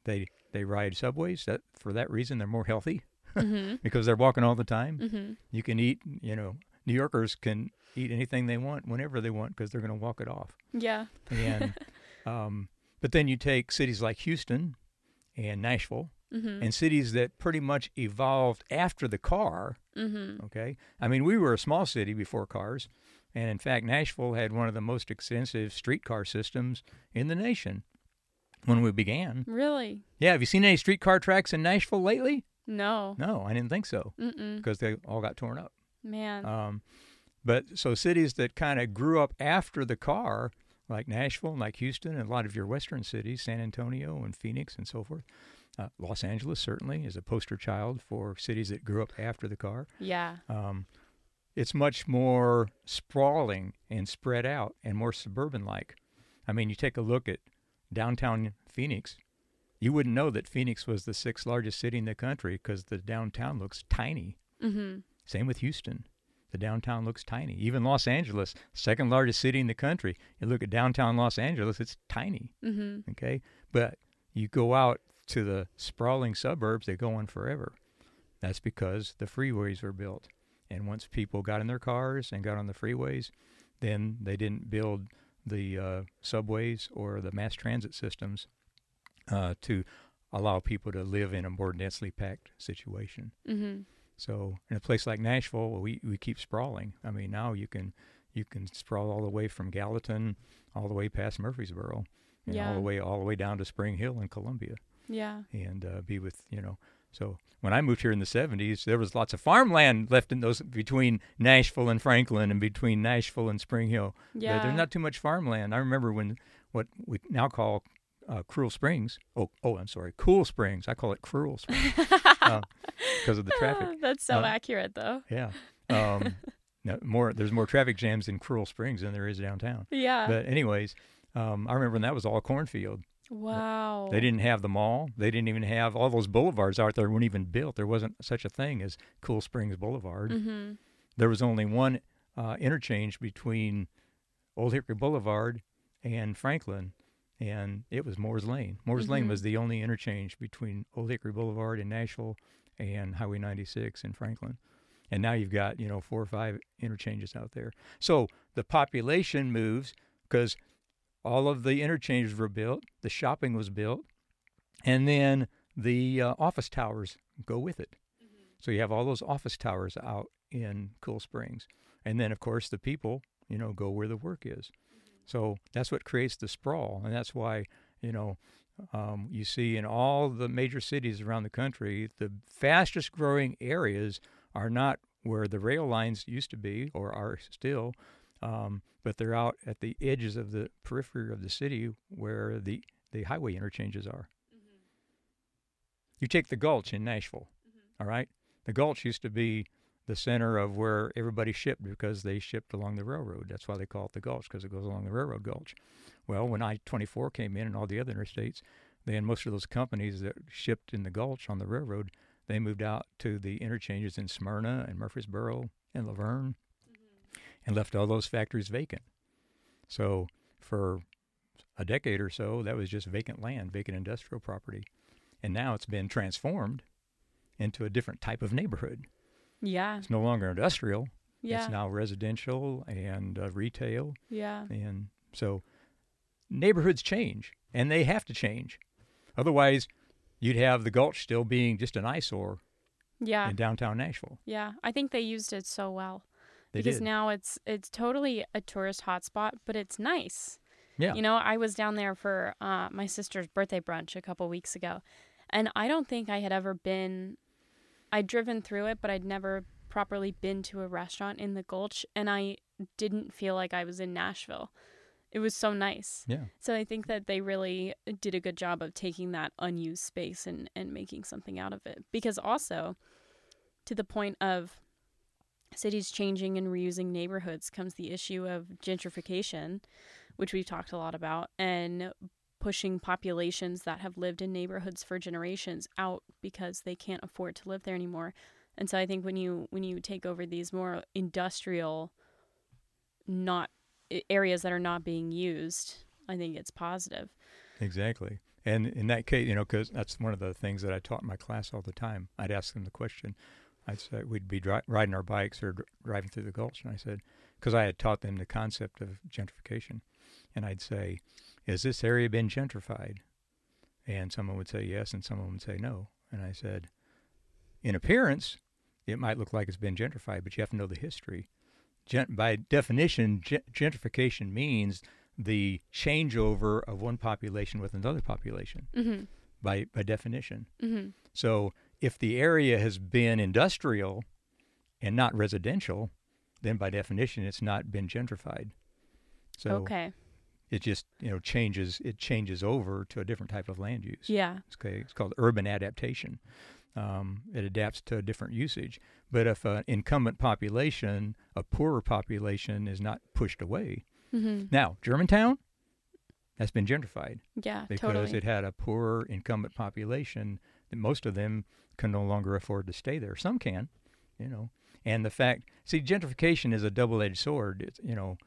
S2: They they ride subways. That for that reason they're more healthy
S3: Mm-hmm.
S2: because they're walking all the time.
S3: Mm-hmm.
S2: You can eat, you know, New Yorkers can eat anything they want whenever they want because they're going to walk it off.
S3: Yeah.
S2: And um, but then you take cities like Houston and Nashville
S3: Mm-hmm.
S2: and cities that pretty much evolved after the car.
S3: Mm-hmm.
S2: Okay, I mean we were a small city before cars, and in fact Nashville had one of the most extensive streetcar systems in the nation when we began.
S3: Really?
S2: Yeah, have you seen any streetcar tracks in Nashville lately?
S3: No.
S2: No, I didn't think so because they all got torn up.
S3: Man.
S2: Um, but so cities that kind of grew up after the car, like Nashville, and like Houston, and a lot of your western cities, San Antonio and Phoenix and so forth. Uh, Los Angeles certainly is a poster child for cities that grew up after the car.
S3: yeah.
S2: Um, it's much more sprawling and spread out and more suburban like. I mean, you take a look at downtown Phoenix, you wouldn't know that Phoenix was the sixth largest city in the country because the downtown looks tiny.
S3: Mm-hmm.
S2: Same with Houston. The downtown looks tiny. Even Los Angeles, second largest city in the country, you look at downtown Los Angeles, it's tiny.
S3: Mm-hmm.
S2: Okay. But you go out to the sprawling suburbs, they go on forever. That's because the freeways were built. And once people got in their cars and got on the freeways, then they didn't build the uh, subways or the mass transit systems uh, to allow people to live in a more densely packed situation.
S3: Mm-hmm.
S2: So in a place like Nashville, we, we keep sprawling. I mean, now you can you can sprawl all the way from Gallatin all the way past Murfreesboro, and all the way all the way down to Spring Hill in Columbia,
S3: Yeah.
S2: and uh, be with you know. So when I moved here in the '70s, there was lots of farmland left in those between Nashville and Franklin, and between Nashville and Spring Hill. There-
S3: Yeah.
S2: there's not too much farmland. I remember when what we now call uh, Cruel Springs. Oh, oh, I'm sorry, Cool Springs. I call it Cruel Springs because of the traffic.
S3: That's so
S2: Uh,
S3: accurate, though.
S2: Yeah. Um, no, more. There's more traffic jams in Cruel Springs than there is downtown.
S3: Yeah.
S2: But anyways, um, I remember when that was all cornfield.
S3: wow.
S2: They didn't have the mall. They didn't even have all those boulevards out there. weren't even built. There wasn't such a thing as Cool Springs Boulevard.
S3: Mm-hmm.
S2: There was only one uh, interchange between Old Hickory Boulevard and Franklin, and it was Moore's Lane. Moore's Lane
S3: Mhm.
S2: was the only interchange between Old Hickory Boulevard in Nashville and Highway 96 in Franklin. And now you've got, you know, four or five interchanges out there. So the population moves because all of the interchanges were built, the shopping was built, and then the uh, office towers go with it. So you have all those office towers out in Cool Springs. And then, of course, the people, you know, go where the work is. So that's what creates the sprawl. And that's why, you know, um, you see in all the major cities around the country, the fastest growing areas are not where the rail lines used to be or are still, um, but they're out at the edges of the periphery of the city where the, the highway interchanges are. You take the Gulch in Nashville, all right? The Gulch used to be the center of where everybody shipped because they shipped along the railroad. That's why they call it the Gulch because it goes along the railroad gulch. Well, when I 24 came in and all the other interstates, then most of those companies that shipped in the Gulch on the railroad, they moved out to the interchanges in Smyrna and Murfreesboro and La Vergne mm-hmm. and left all those factories vacant. So for a decade or so, that was just vacant land, vacant industrial property. And now it's been transformed into a different type of neighborhood.
S3: Yeah.
S2: It's no longer industrial.
S3: Yeah.
S2: It's now residential and uh, retail.
S3: yeah.
S2: And so neighborhoods change, and they have to change. Otherwise, you'd have the Gulch still being just an eyesore
S3: Yeah.
S2: in downtown Nashville.
S3: Yeah. I think they used it so well.
S2: They
S3: because
S2: did.
S3: now it's it's totally a tourist hotspot, but it's nice.
S2: yeah.
S3: You know, I was down there for uh, my sister's birthday brunch a couple weeks ago, and I don't think I had ever been. I'd driven through it, but I'd never properly been to a restaurant in the Gulch, and I didn't feel like I was in Nashville. It was so nice.
S2: yeah.
S3: So I think that they really uh, did a good job of taking that unused space and, and making something out of it. Because also, to the point of cities changing and reusing neighborhoods comes the issue of gentrification, which we've talked a lot about, and pushing populations that have lived in neighborhoods for generations out because they can't afford to live there anymore. And so I think when you when you take over these more industrial not areas that are not being used, I think it's positive.
S2: Exactly. And in that case, you know, because that's one of the things that I taught my class all the time. I'd ask them the question. I'd say we'd be dri- riding our bikes or dr- driving through the Gulch, and I said, because I had taught them the concept of gentrification, and I'd say, "Has this area been gentrified?" And someone would say yes, and someone would say no. And I said, in appearance, it might look like it's been gentrified, but you have to know the history. By definition, gen- gentrification means the changeover of one population with another population
S3: Mm-hmm.
S2: by, by definition.
S3: Mm-hmm.
S2: So if the area has been industrial and not residential, then by definition it's not been gentrified. So
S3: okay.
S2: It just you know changes it changes over to a different type of land use.
S3: Yeah.
S2: It's, okay, it's called urban adaptation. Um, it adapts to a different usage. But if an incumbent population, a poorer population, is not pushed away,
S3: Mm-hmm.
S2: now Germantown, that's been gentrified
S3: Yeah,
S2: because
S3: totally.
S2: it had a poor incumbent population that most of them can no longer afford to stay there. Some can, you know. And the fact, see, gentrification is a double-edged sword. It's, you know,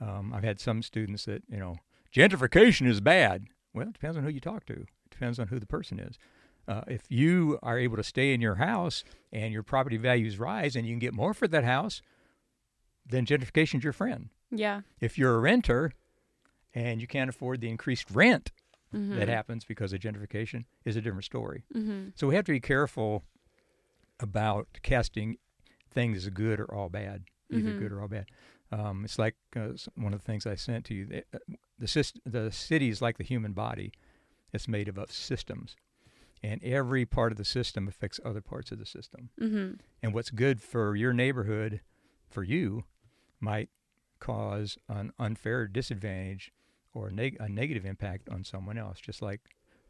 S2: um, I've had some students that, you know, gentrification is bad. Well, it depends on who you talk to. It depends on who the person is. Uh, if you are able to stay in your house and your property values rise and you can get more for that house, then gentrification's your friend.
S3: yeah.
S2: If you're a renter and you can't afford the increased rent
S3: Mm-hmm.
S2: that happens because of gentrification is a different story.
S3: mm-hmm.
S2: So we have to be careful about casting things as good or all bad, either
S3: Mhm.
S2: good or all bad. Um, it's like uh, one of the things I sent to you. The, uh, the, syst- the city is like the human body. It's made up of systems, and every part of the system affects other parts of the system.
S3: Mm-hmm.
S2: And what's good for your neighborhood, for you, might cause an unfair disadvantage or neg- a negative impact on someone else, just like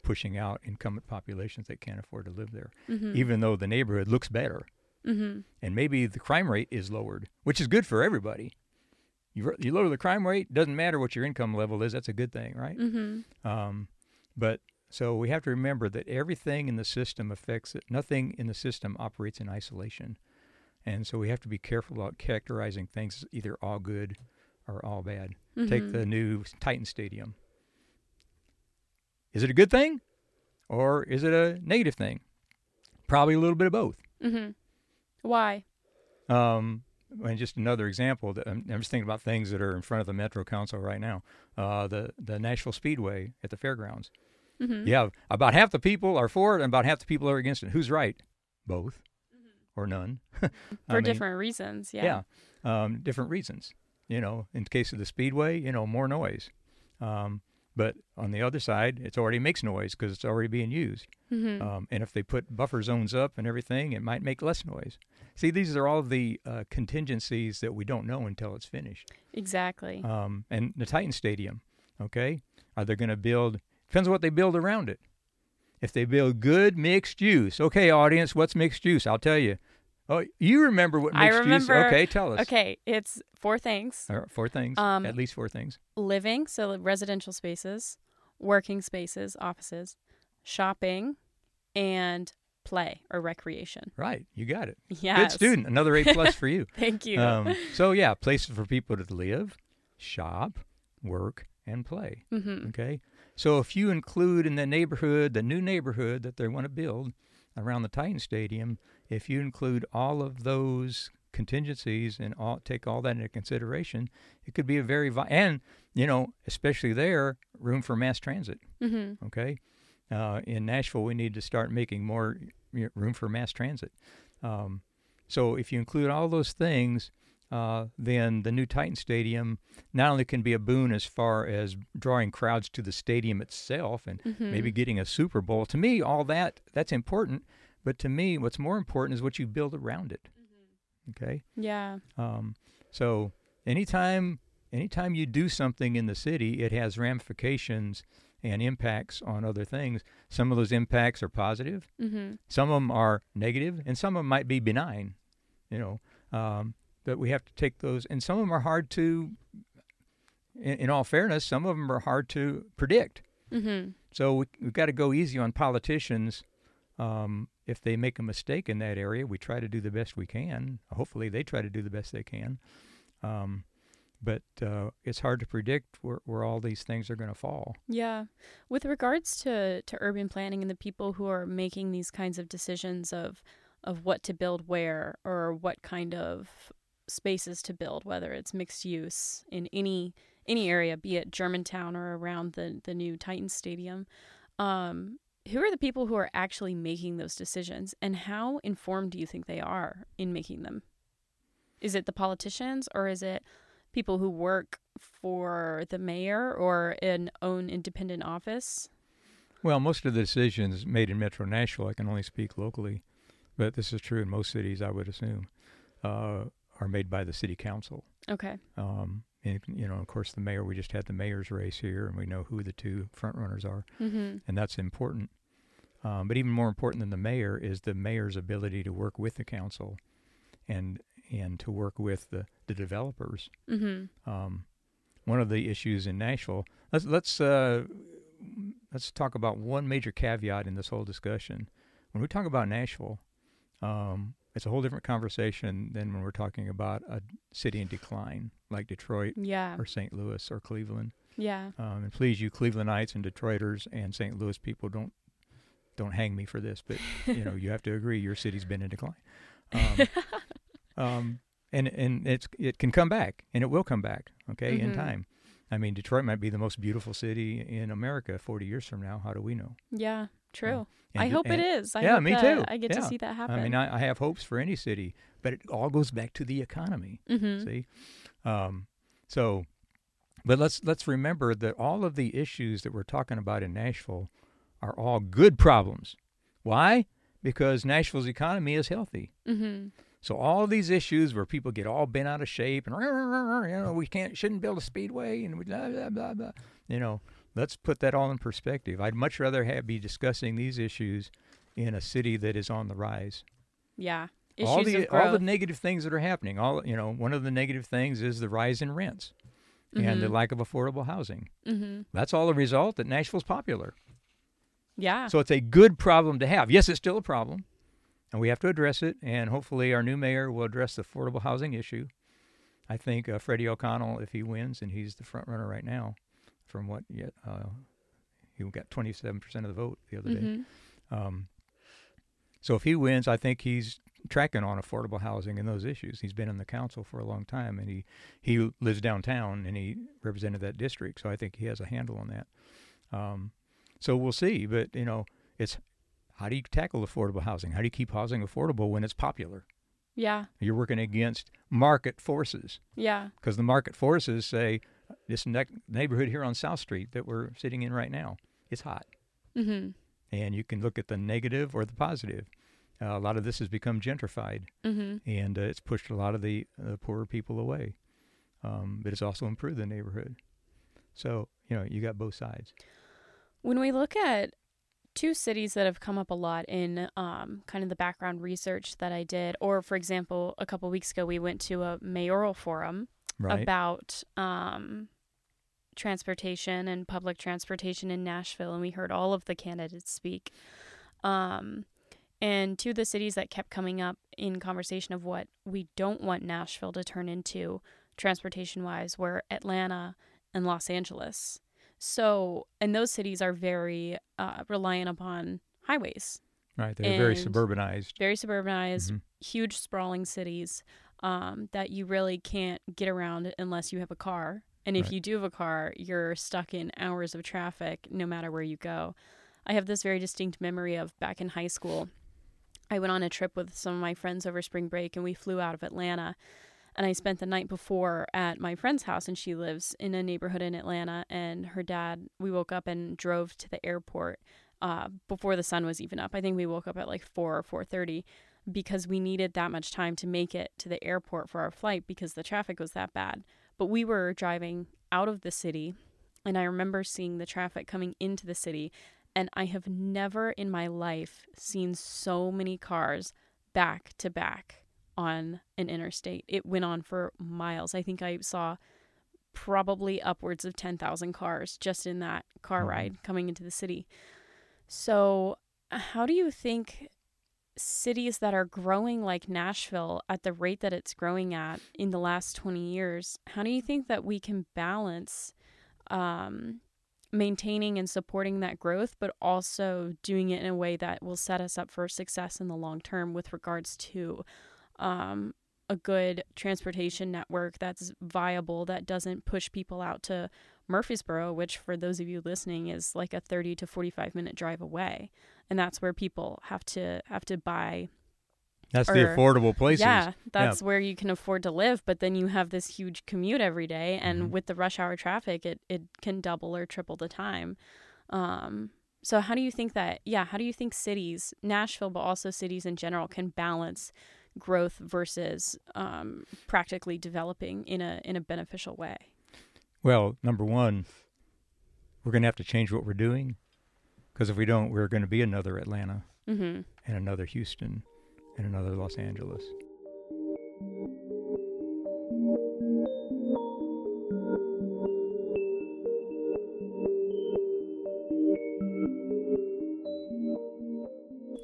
S2: pushing out incumbent populations that can't afford to live there,
S3: Mm-hmm.
S2: even though the neighborhood looks better.
S3: mm-hmm.
S2: And maybe the crime rate is lowered, which is good for everybody. You, you lower the crime rate, doesn't matter what your income level is, that's a good thing, right?
S3: Mm-hmm.
S2: Um, but so we have to remember that everything in the system affects it. Nothing in the system operates in isolation. And so we have to be careful about characterizing things as either all good or all bad. Take
S3: Mm-hmm.
S2: the new Titan Stadium. Is it a good thing or is it a negative thing? Probably a little bit of both.
S3: Mm-hmm. Why?
S2: Um, and just another example, that I'm, I'm just thinking about things that are in front of the Metro Council right now. Uh, the the Nashville Speedway at the fairgrounds.
S3: Mm-hmm.
S2: You have about half the people are for it, and about half the people are against it. Who's right? Both, or none.
S3: For
S2: mean,
S3: different reasons. Yeah.
S2: yeah, um, different reasons. You know, in the case of the speedway, you know, more noise. Um, but on the other side, it's already makes noise because it's already being used.
S3: Mm-hmm.
S2: Um, and if they put buffer zones up and everything, it might make less noise. See, these are all the uh, contingencies that we don't know until it's finished.
S3: exactly.
S2: Um, and the Titan Stadium, okay, are they going to build? Depends on what they build around it. If they build good mixed use, okay, audience, what's mixed use? I'll tell you. Oh, you remember what
S3: I
S2: mixed
S3: remember-
S2: use? Okay, tell us.
S3: okay, it's four things:
S2: right, four things.
S3: Um,
S2: at least four things.
S3: living, so residential spaces, working spaces, offices, shopping, and play or recreation.
S2: Right, you got it.
S3: Yes.
S2: Good student. Another A plus for you.
S3: Thank you.
S2: Um, so yeah, places for people to live, shop, work, and play.
S3: mm-hmm.
S2: Okay. So if you include in the neighborhood, the new neighborhood that they want to build around the Titan Stadium, if you include all of those contingencies and all, take all that into consideration, it could be a very vi- and you know especially there room for mass transit.
S3: Mm-hmm.
S2: Okay. Uh, in Nashville, we need to start making more room for mass transit. Um, so if you include all those things, uh, then the new Titan Stadium not only can be a boon as far as drawing crowds to the stadium itself and
S3: Mm-hmm.
S2: maybe getting a Super Bowl. To me, all that that's important. But to me, what's more important is what you build around it. Okay.
S3: Yeah.
S2: Um, so anytime anytime you do something in the city, it has ramifications and impacts on other things. Some of those impacts are positive,
S3: Mm-hmm.
S2: some of them are negative, and some of them might be benign. You know, um, but we have to take those, and some of them are hard to. In, in all fairness, some of them are hard to predict.
S3: Mm-hmm.
S2: So we, we've got to go easy on politicians. Um, if they make a mistake in that area, we try to do the best we can. Hopefully, they try to do the best they can. Um, but uh, it's hard to predict where, where all these things are going to fall.
S3: Yeah. With regards to, to urban planning and the people who are making these kinds of decisions of of what to build where or what kind of spaces to build, whether it's mixed use in any any area, be it Germantown or around the, the new Titan Stadium, um, who are the people who are actually making those decisions and how informed do you think they are in making them? Is it the politicians or is it people who work for the mayor or an own independent office?
S2: Well, most of the decisions made in Metro Nashville, I can only speak locally, but this is true in most cities, I would assume, uh, are made by the city council.
S3: Okay.
S2: Um, and, you know, of course, the mayor, we just had the mayor's race here, and we know who the two front runners are.
S3: Mm-hmm.
S2: and that's important. Um, but even more important than the mayor is the mayor's ability to work with the council, and and to work with the the developers.
S3: Mm-hmm.
S2: Um, one of the issues in Nashville. Let's let's uh, let's talk about one major caveat in this whole discussion. When we talk about Nashville, um, it's a whole different conversation than when we're talking about a city in decline like Detroit
S3: Yeah.
S2: or St. Louis or Cleveland.
S3: Yeah.
S2: Um, and please, you Clevelandites and Detroiters and St. Louis people, don't don't hang me for this, but you know you have to agree your city's been in decline. Um, um, and and it's it can come back, and it will come back. Okay, in
S3: Mhm.
S2: time. I mean, Detroit might be the most beautiful city in America 40 years from now. How do we know?
S3: Yeah. True.
S2: And
S3: I hope it
S2: and-
S3: is. I
S2: yeah, me too.
S3: I get to see that happen.
S2: I mean, I, I have hopes for any city, but it all goes back to the economy.
S3: mm-hmm.
S2: See, um, so, but let's let's remember that all of the issues that we're talking about in Nashville are all good problems. Why? Because Nashville's economy is healthy.
S3: Mm-hmm.
S2: So all these issues where people get all bent out of shape and you know we can't shouldn't build a speedway and we blah blah blah blah. You know, let's put that all in perspective. I'd much rather have be discussing these issues in a city that is on the rise
S3: Yeah. Issues
S2: all the all the negative things that are happening. All you know, one of the negative things is the rise in rents and the
S3: Mhm.
S2: lack of affordable housing.
S3: mm-hmm.
S2: That's all a result that Nashville's popular.
S3: Yeah.
S2: So it's a good problem to have. Yes, it's still a problem, and we have to address it. And hopefully, our new mayor will address the affordable housing issue. I think uh, Freddie O'Connell, if he wins, and he's the front runner right now, from what yet uh, he got 27% of the vote the other day.
S3: Mhm.
S2: Um, so if he wins, I think he's tracking on affordable housing and those issues. He's been in the council for a long time, and he he lives downtown and he represented that district. So I think he has a handle on that. Um, so we'll see, but you know, it's how do you tackle affordable housing? How do you keep housing affordable when it's popular?
S3: Yeah.
S2: You're working against market forces
S3: Yeah.
S2: because the market forces say this ne- neighborhood here on South Street that we're sitting in right now, it's hot
S3: Mm-hmm.
S2: and you can look at the negative or the positive. Uh, a lot of this has become gentrified,
S3: Mm-hmm.
S2: and uh, it's pushed a lot of the uh, poorer people away. Um, but it's also improved the neighborhood. So you know you got both sides.
S3: When we look at two cities that have come up a lot in um, kind of the background research that I did, or for example, a couple weeks ago, we went to a mayoral forum
S2: Right.
S3: about um, transportation and public transportation in Nashville, and we heard all of the candidates speak. Um, and two of the cities that kept coming up in conversation of what we don't want Nashville to turn into transportation wise were Atlanta and Los Angeles. So, and those cities are very uh, reliant upon highways,
S2: right. They're very suburbanized.
S3: very suburbanized,
S2: Mhm.
S3: huge sprawling cities um, that you really can't get around unless you have a car. And if
S2: Right.
S3: you do have a car, you're stuck in hours of traffic no matter where you go. I have this very distinct memory of back in high school. I went on a trip with some of my friends over spring break and we flew out of Atlanta. And I spent the night before at my friend's house, and she lives in a neighborhood in Atlanta. And her dad, we woke up and drove to the airport uh, before the sun was even up. I think we woke up at like four or four thirty because we needed that much time to make it to the airport for our flight because the traffic was that bad. But we were driving out of the city, and I remember seeing the traffic coming into the city, and I have never in my life seen so many cars back to back on an interstate. It went on for miles. I think I saw probably upwards of 10,000 cars just in that car
S2: Mhm.
S3: ride coming into the city. So, how do you think cities that are growing like Nashville at the rate that it's growing at in the last 20 years, how do you think that we can balance um, maintaining and supporting that growth, but also doing it in a way that will set us up for success in the long term with regards to um, a good transportation network that's viable, that doesn't push people out to Murfreesboro, which for those of you listening is like a 30 to 45 minute drive away. And that's where people have to have to buy
S2: That's the affordable places.
S3: yeah, that's where you can afford to live, but then you have this huge commute every day and
S2: Mhm.
S3: with the rush hour traffic it, it can double or triple the time. Um so how do you think that yeah, how do you think cities, Nashville but also cities in general can balance growth versus um, practically developing in a in a beneficial way?
S2: Well, number one, we're going to have to change what we're doing because if we don't, we're going to be another Atlanta
S3: Mhm.
S2: and another Houston and another Los Angeles.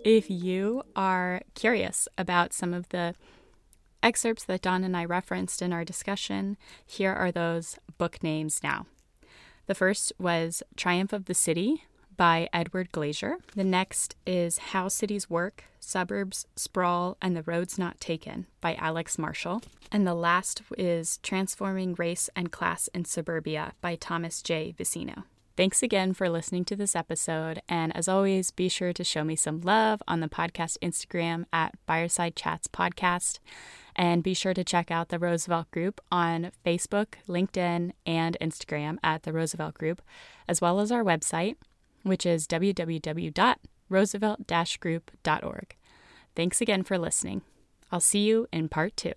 S1: If you are curious about some of the excerpts that Don and I referenced in our discussion, here are those book names now. The first was Triumph of the City by Edward Glaeser. The next is How Cities Work Suburbs, Sprawl, and the Roads Not Taken by Alex Marshall. And the last is Transforming Race and Class in Suburbia by Thomas J. Vicino. Thanks again for listening to this episode. And as always, be sure to show me some love on the podcast Instagram at Fireside Chats Podcast. And be sure to check out the Roosevelt Group on Facebook, LinkedIn, and Instagram at the Roosevelt Group, as well as our website, which is www.roosevelt group.org. Thanks again for listening. I'll see you in part two.